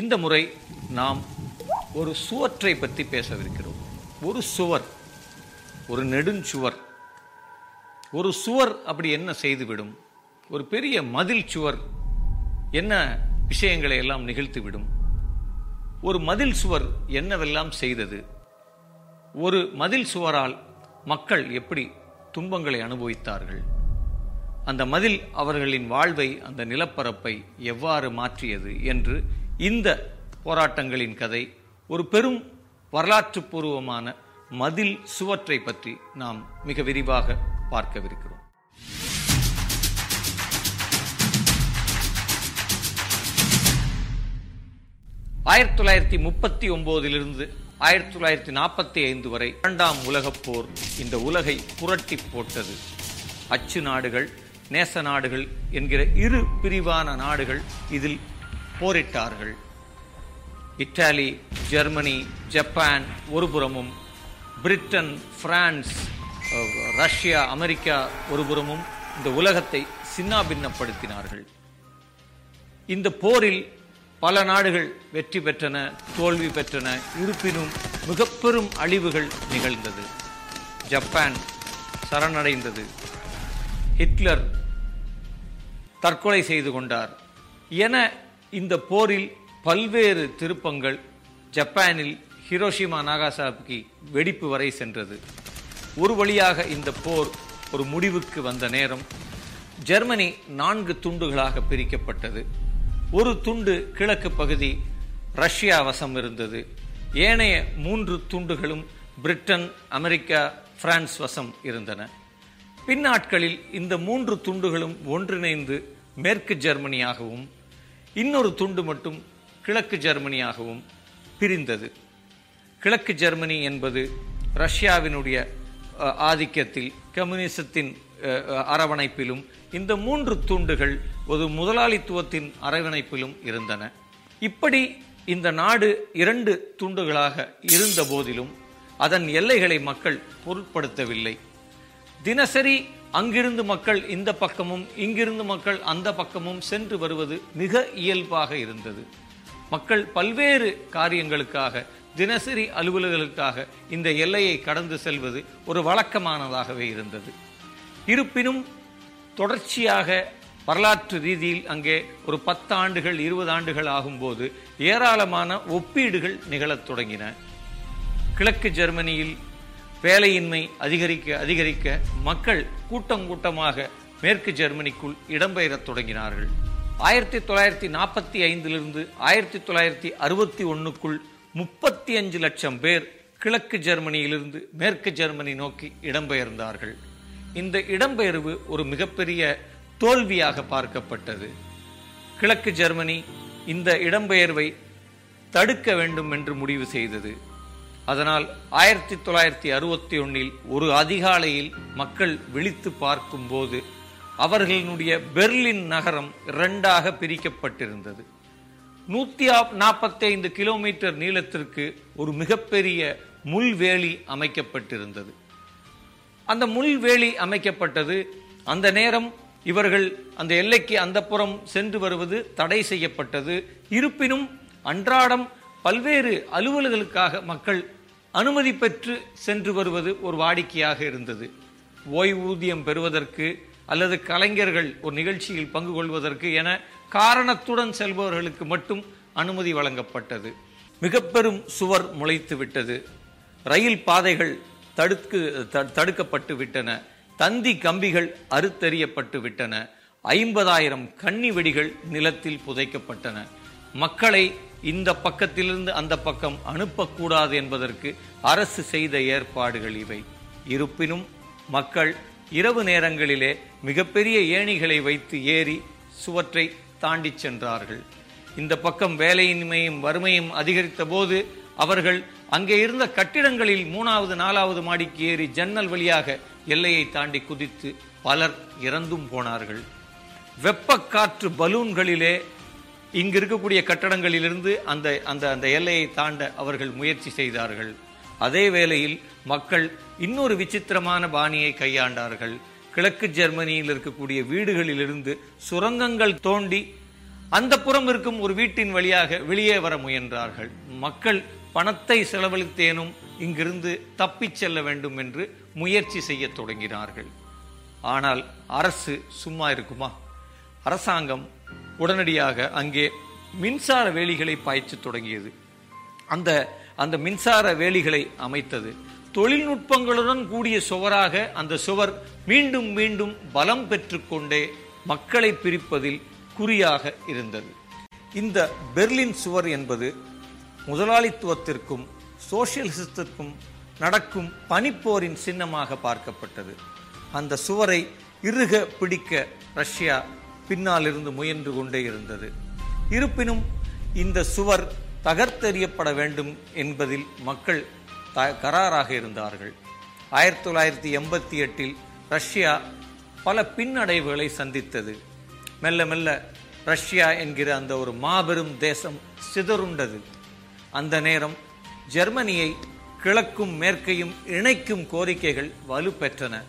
இந்த முறை நாம் ஒரு சுவற்றை பற்றி பேசவிருக்கிறோம். ஒரு சுவர் ஒரு நெடுஞ்சுவர். ஒரு சுவர் அப்படி என்ன செய்துவிடும்? ஒரு பெரிய மதில் சுவர் என்ன விஷயங்களை எல்லாம் நிகழ்த்திவிடும்? ஒரு மதில் சுவர் என்னவெல்லாம் செய்தது? ஒரு மதில் சுவரால் மக்கள் எப்படி துன்பங்களை அனுபவித்தார்கள்? அந்த மதில் அவர்களின் வாழ்வை அந்த நிலப்பரப்பை எவ்வாறு மாற்றியது என்று இந்த போராட்டங்களின் கதை ஒரு பெரும் வரலாற்று பூர்வமான மதில் சுவற்றை பற்றி நாம் மிக விரிவாக பார்க்கவிருக்கிறோம். ஆயிரத்தி தொள்ளாயிரத்தி முப்பத்தி ஒன்பதிலிருந்து ஆயிரத்தி தொள்ளாயிரத்தி நாற்பத்தி ஐந்து வரை இரண்டாம் உலகப் போர் இந்த உலகை புரட்டி போட்டது. அச்சு நாடுகள் நேச நாடுகள் என்கிற இரு பிரிவான நாடுகள் இதில் போரிட்டார்கள். இத்தாலி ஜெர்மனி ஜப்பான் ஒருபுறமும் பிரிட்டன் பிரான்ஸ் ரஷ்யா அமெரிக்கா ஒருபுறமும் இந்த உலகத்தை சின்னாபின்னப்படுத்தினார்கள். இந்த போரில் பல நாடுகள் வெற்றி பெற்றன தோல்வி பெற்றன. இருப்பினும் மிக பெரும் அழிவுகள் நிகழ்ந்தது. ஜப்பான் சரணடைந்தது. ஹிட்லர் தற்கொலை செய்து கொண்டார். என இந்த போரில் பல்வேறு திருப்பங்கள் ஜப்பானில் ஹிரோஷிமா நாகாசாபிக்கு வெடிப்பு வரை சென்றது. ஒரு வழியாக இந்த போர் ஒரு முடிவுக்கு வந்த நேரம் ஜெர்மனி நான்கு துண்டுகளாக பிரிக்கப்பட்டது. ஒரு துண்டு கிழக்கு பகுதி ரஷ்யா வசம் இருந்தது. ஏனைய மூன்று துண்டுகளும் பிரிட்டன் அமெரிக்கா பிரான்ஸ் வசம் இருந்தன. பின்னாட்களில் இந்த மூன்று துண்டுகளும் ஒன்றிணைந்து மேற்கு ஜெர்மனியாகவும் இன்னொரு துண்டு மட்டும் கிழக்கு ஜெர்மனியாகவும் பிரிந்தது. கிழக்கு ஜெர்மனி என்பது ரஷ்யாவினுடைய ஆதிக்கத்தில் கம்யூனிசத்தின் அரவணைப்பிலும் இந்த மூன்று துண்டுகள் ஒரு முதலாளித்துவத்தின் அரவணைப்பிலும் இருந்தன. இப்படி இந்த நாடு இரண்டு துண்டுகளாக இருந்த போதிலும் அதன் எல்லைகளை மக்கள் பொருட்படுத்தவில்லை. தினசரி அங்கிருந்து மக்கள் இந்த பக்கமும் இங்கிருந்து மக்கள் அந்த பக்கமும் சென்று வருவது மிக இயல்பாக இருந்தது. மக்கள் பல்வேறு காரியங்களுக்காக தினசரி அலுவலர்களுக்காக இந்த எல்லையை கடந்து செல்வது ஒரு வழக்கமானதாகவே இருந்தது. இருப்பினும் தொடர்ச்சியாக வரலாற்று ரீதியில் அங்கே ஒரு பத்து ஆண்டுகள் இருபது ஆண்டுகள் ஆகும்போது ஏராளமான ஒப்பீடுகள் நிகழத் தொடங்கின. கிழக்கு ஜெர்மனியில் வேலையின்மை அதிகரிக்க அதிகரிக்க மக்கள் கூட்டம் கூட்டமாக மேற்கு ஜெர்மனிக்குள் இடம்பெயரத் தொடங்கினார்கள். ஆயிரத்தி தொள்ளாயிரத்தி நாற்பத்தி ஐந்திலிருந்து ஆயிரத்தி தொள்ளாயிரத்தி அறுபத்தி ஒன்னுக்குள் முப்பத்தி அஞ்சு லட்சம் பேர் கிழக்கு ஜெர்மனியிலிருந்து மேற்கு ஜெர்மனி நோக்கி இடம்பெயர்ந்தார்கள். இந்த இடம்பெயர்வு ஒரு மிகப்பெரிய தோல்வியாக பார்க்கப்பட்டது. கிழக்கு ஜெர்மனி இந்த இடம்பெயர்வை தடுக்க வேண்டும் என்று முடிவு செய்தது. அதனால் ஆயிரத்தி தொள்ளாயிரத்தி அறுபத்தி ஒன்னில் ஒரு அதிகாலையில் மக்கள் விழித்து பார்க்கும்போது அவர்களினுடைய பெர்லின் நகரம் இரண்டாக பிரிக்கப்பட்டிருந்தது. நூத்தி நாற்பத்தி ஐந்து கிலோமீட்டர் நீளத்திற்கு ஒரு மிகப்பெரிய முள்வேலி அமைக்கப்பட்டிருந்தது. அந்த முள்வேலி அமைக்கப்பட்டது அந்த நேரம் இவர்கள் அந்த எல்லைக்கு அந்த புறம் சென்று வருவது தடை செய்யப்பட்டது. இருப்பினும் அன்றாடம் பல்வேறு அலுவல்களுக்காக மக்கள் அனுமதி பெற்று சென்று வருவது ஒரு வாடிக்கையாக இருந்தது. ஓய்வூதியம் பெறுவதற்கு அல்லது கலைஞர்கள் ஒரு நிகழ்ச்சியில் பங்கு கொள்வதற்கு என காரணத்துடன் செல்பவர்களுக்கு மட்டும் அனுமதி வழங்கப்பட்டது. மிக பெரும் சுவர் முளைத்து விட்டது. ரயில் பாதைகள் தடுக்கு தடுக்கப்பட்டு விட்டன. தந்தி கம்பிகள் அறுத்தெறியப்பட்டு விட்டன. ஐம்பதாயிரம் கன்னி வெடிகள் நிலத்தில் புதைக்கப்பட்டன. மக்களை இந்த பக்கத்திலிருந்து அந்த பக்கம் அனுப்பக்கூடாது என்பதற்கு அரசு செய்த ஏற்பாடுகள் இவை. இருப்பினும் மக்கள் இரவு நேரங்களிலே மிகப்பெரிய ஏணிகளை வைத்து ஏறி சுவற்றை தாண்டிச் சென்றார்கள். இந்த பக்கம் வேலையின்மையும் வறுமையும் அதிகரித்த போது அவர்கள் அங்கே இருந்த கட்டிடங்களில் மூணாவது நாலாவது மாடிக்கு ஏறி ஜன்னல் வழியாக எல்லையை தாண்டி குதித்து பலர் இறந்தும் போனார்கள். வெப்பக்காற்று பலூன்களிலே இங்கு இருக்கக்கூடிய கட்டடங்களிலிருந்து அந்த அந்த அந்த எல்லையை தாண்ட அவர்கள் முயற்சி செய்தார்கள். அதே வேளையில் மக்கள் இன்னொரு விசித்திரமான பாணியை கையாண்டார்கள். கிழக்கு ஜெர்மனியில் இருக்கக்கூடிய வீடுகளிலிருந்து சுரங்கங்கள் தோண்டி அந்த புறம் இருக்கும் ஒரு வீட்டின் வழியாக வெளியே வர முயன்றார்கள். மக்கள் பணத்தை செலவழித்தேனும் இங்கிருந்து தப்பிச் செல்ல வேண்டும் என்று முயற்சி செய்ய தொடங்கினார்கள். ஆனால் அரசு சும்மா இருக்குமா? அரசாங்கம் உடனடியாக அங்கே மின்சார வேலிகளை பாய்ச்சி தொடங்கியது. அந்த அந்த மின்சார வேலிகளை அமைத்தது. தொழில்நுட்பங்களுடன் கூடிய சுவராக அந்த சுவர் மீண்டும் மீண்டும் பலம் பெற்றுக்கொண்டே மக்களை பிரிப்பதில் குறியாக இருந்தது. இந்த பெர்லின் சுவர் என்பது முதலாளித்துவத்திற்கும் சோசியலிசத்திற்கும் நடக்கும் பனிப்போரின் சின்னமாக பார்க்கப்பட்டது. அந்த சுவரை இறுக பிடிக்க ரஷ்யா பின்னால் இருந்து முயன்று கொண்டே இருந்தது. இருப்பினும் இந்த சுவர் தகர்த்தெறியப்பட வேண்டும் என்பதில் மக்கள் த- கராராக இருந்தார்கள். ஆயிரத்தி தொள்ளாயிரத்தி எண்பத்தி எட்டில் ரஷ்யா பல பின்னடைவுகளை சந்தித்தது. மெல்ல மெல்ல ரஷ்யா என்கிற அந்த ஒரு மாபெரும் தேசம் சிதறுண்டது. அந்த நேரம் ஜெர்மனியை கிழக்கும் மேற்கையும் இணைக்கும் கோரிக்கைகள் வலுப்பெற்றன.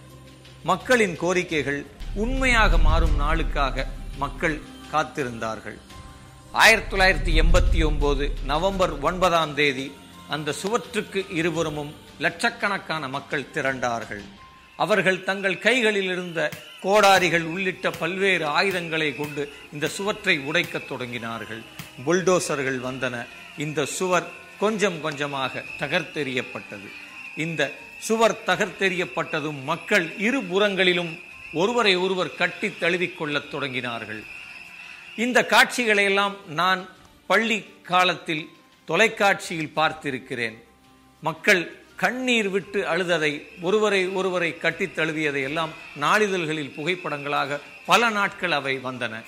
மக்களின் கோரிக்கைகள் உண்மையாக மாறும் நாளுக்காக மக்கள் காத்திருந்தார்கள். ஆயிரத்தி தொள்ளாயிரத்தி எண்பத்தி ஒன்பது நவம்பர் ஒன்பதாம் தேதி அந்த சுவற்றுக்கு இருபுறமும் லட்சக்கணக்கான மக்கள் திரண்டார்கள். அவர்கள் தங்கள் கைகளில் இருந்த கோடாரிகள் உள்ளிட்ட பல்வேறு ஆயுதங்களை கொண்டு இந்த சுவற்றை உடைக்கத் தொடங்கினார்கள். புல்டோசர்கள் வந்தன. இந்த சுவர் கொஞ்சம் கொஞ்சமாக தகர்த்தெறியப்பட்டது. இந்த சுவர் தகர்த்தெறியப்பட்டதும் மக்கள் இரு புறங்களிலும் ஒருவரை ஒருவர் கட்டி தழுவிக் கொள்ளத் தொடங்கினார்கள். இந்த காட்சிகளையெல்லாம் நான் பள்ளி காலத்தில் தொலைக்காட்சியில் பார்த்திருக்கிறேன். மக்கள் கண்ணீர் விட்டு அழுததை ஒருவரை ஒருவரை கட்டித் தழுவியதை எல்லாம் நாளிதழ்களில் புகைப்படங்களாக பல நாட்கள் அவை வந்தன.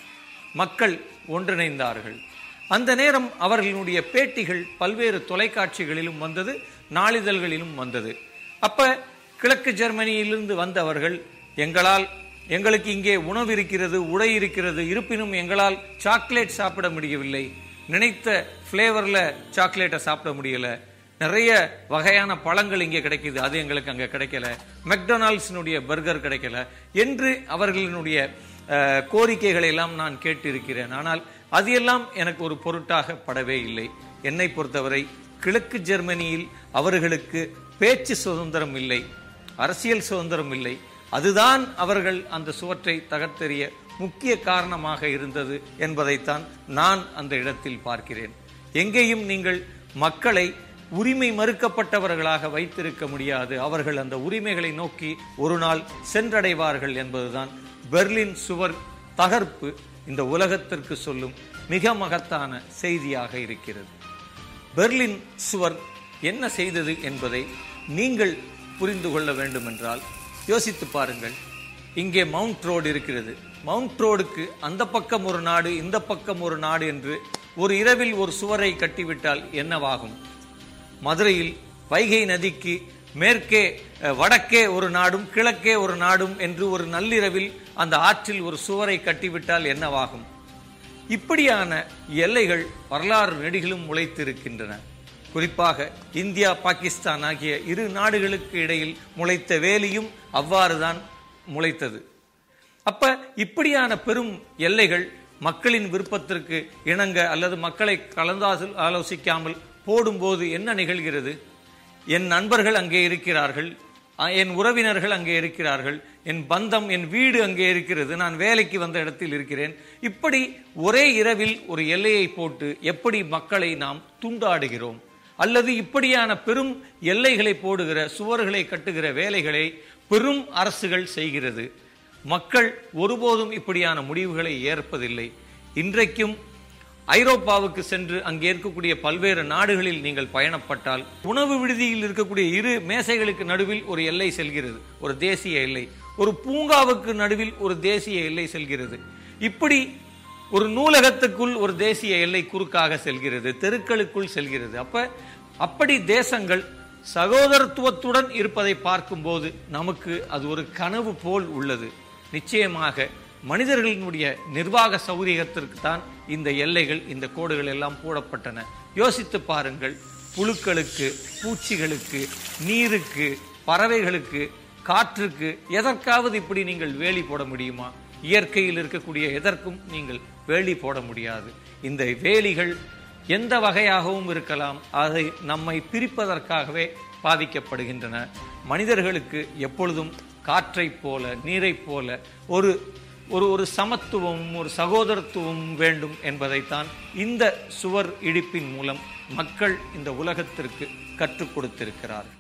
மக்கள் ஒன்றிணைந்தார்கள். அந்த நேரம் அவர்களுடைய பேட்டிகள் பல்வேறு தொலைக்காட்சிகளிலும் வந்தது நாளிதழ்களிலும் வந்தது. அப்ப கிழக்கு ஜெர்மனியிலிருந்து வந்தவர்கள் எங்களால் எங்களுக்கு இங்கே உணவு இருக்கிறது உடை இருக்கிறது இருப்பினும் எங்களால் சாக்லேட் சாப்பிட முடியவில்லை. நினைத்த ஃப்ளேவரில் சாக்லேட்டை சாப்பிட முடியல. நிறைய வகையான பழங்கள் இங்கே கிடைக்குது. அது எங்களுக்கு அங்கே கிடைக்கல. மெக்டொனால்ட்ஸினுடைய பர்கர் கிடைக்கல. என்று அவர்களினுடைய கோரிக்கைகளை எல்லாம் நான் கேட்டிருக்கிறேன். ஆனால் அது எல்லாம் எனக்கு ஒரு பொருட்டாக படவே இல்லை. என்னை பொறுத்தவரை கிழக்கு ஜெர்மனியில் அவர்களுக்கு பேச்சு சுதந்திரம் இல்லை. அரசியல் சுதந்திரம் இல்லை. அதுதான் அவர்கள் அந்த சுவற்றை தகர்த்தெறிய முக்கிய காரணமாக இருந்தது என்பதைத்தான் நான் அந்த இடத்தில் பார்க்கிறேன். எங்கேயும் நீங்கள் மக்களை உரிமை மறுக்கப்பட்டவர்களாக வைத்திருக்க முடியாது. அவர்கள் அந்த உரிமைகளை நோக்கி ஒரு நாள் சென்றடைவார்கள் என்பதுதான் பெர்லின் சுவர் தகர்ப்பு இந்த உலகத்திற்கு சொல்லும் மிக மகத்தான செய்தியாக இருக்கிறது. பெர்லின் சுவர் என்ன செய்தது என்பதை நீங்கள் புரிந்து கொள்ள வேண்டுமென்றால் யோசித்து பாருங்கள். இங்கே மவுண்ட் ரோடு இருக்கிறது. மவுண்ட் ரோடுக்கு அந்த பக்கம் ஒரு நாடு இந்த பக்கம் ஒரு நாடு என்று ஒரு இரவில் ஒரு சுவரை கட்டிவிட்டால் என்னவாகும்? மதுரையில் வைகை நதிக்கு மேற்கே வடக்கே ஒரு நாடும் கிழக்கே ஒரு நாடும் என்று ஒரு நள்ளிரவில் அந்த ஆற்றில் ஒரு சுவரை கட்டிவிட்டால் என்னவாகும்? இப்படியான எல்லைகள் வரலாறு நெடிகளும் முளைத்திருக்கின்றன குறிப்பாக இந்தியா பாகிஸ்தான் ஆகிய இரு நாடுகளுக்கு இடையில் முளைத்த வேலியும் அவ்வாறுதான் முளைத்தது. அப்ப இப்படியான பெரும் எல்லைகள் மக்களின் விருப்பத்திற்கு இணங்க அல்லது மக்களை கலந்தாசு ஆலோசிக்காமல் போடும்போது என்ன நிகழ்கிறது? என் நண்பர்கள் அங்கே இருக்கிறார்கள் என் உறவினர்கள் அங்கே இருக்கிறார்கள் என் பந்தம் என் வீடு அங்கே இருக்கிறது நான் வேலைக்கு வந்த இடத்தில் இருக்கிறேன். இப்படி ஒரே இரவில் ஒரு எல்லையை போட்டு எப்படி மக்களை நாம் துண்டாடுகிறோம்? அல்லது இப்படியான பெரும் எல்லைகளை போடுகிற சுவர்களை கட்டுகிற வேலைகளை பெரும் அரசுகள் செய்கிறது. மக்கள் ஒருபோதும் இப்படியான முடிவுகளை ஏற்பதில்லை. இன்றைக்கும் ஐரோப்பாவுக்கு சென்று அங்கே இருக்கக்கூடிய பல்வேறு நாடுகளில் நீங்கள் பயணப்பட்டால் உணவு விடுதியில் இருக்கக்கூடிய இரு மேசைகளுக்கு நடுவில் ஒரு எல்லை செல்கிறது ஒரு தேசிய எல்லை. ஒரு பூங்காவுக்கு நடுவில் ஒரு தேசிய எல்லை செல்கிறது. இப்படி ஒரு நூலகத்துக்குள் ஒரு தேசிய எல்லை குறுக்காக செல்கிறது தெருக்களுக்குள் செல்கிறது. அப்ப அப்படி தேசங்கள் சகோதரத்துவத்துடன் இருப்பதை பார்க்கும்போது நமக்கு அது ஒரு கனவு போல் உள்ளது. நிச்சயமாக மனிதர்களினுடைய நிர்வாக சௌரியத்திற்கு தான் இந்த எல்லைகள் இந்த கோடுகள் எல்லாம் போடப்பட்டன. யோசித்து பாருங்கள் புழுக்களுக்கு பூச்சிகளுக்கு நீருக்கு பறவைகளுக்கு காற்றுக்கு எதற்காவது இப்படி நீங்கள் வேலி போட முடியுமா? இயற்கையில் இருக்கக்கூடிய எதற்கும் நீங்கள் வேலி போட முடியாது. இந்த வேலிகள் எந்த வகையாகவும் இருக்கலாம் அதை நம்மை பிரிப்பதற்காகவே பாதிக்கப்படுகின்றன. மனிதர்களுக்கு எப்பொழுதும் காற்றைப் போல நீரைப் போல ஒரு ஒரு ஒரு சமத்துவம் ஒரு சகோதரத்துவமும் வேண்டும் என்பதைத்தான் இந்த சுவர் இடிப்பின் மூலம் மக்கள் இந்த உலகத்திற்கு கற்றுக் கொடுத்திருக்கிறார்கள்.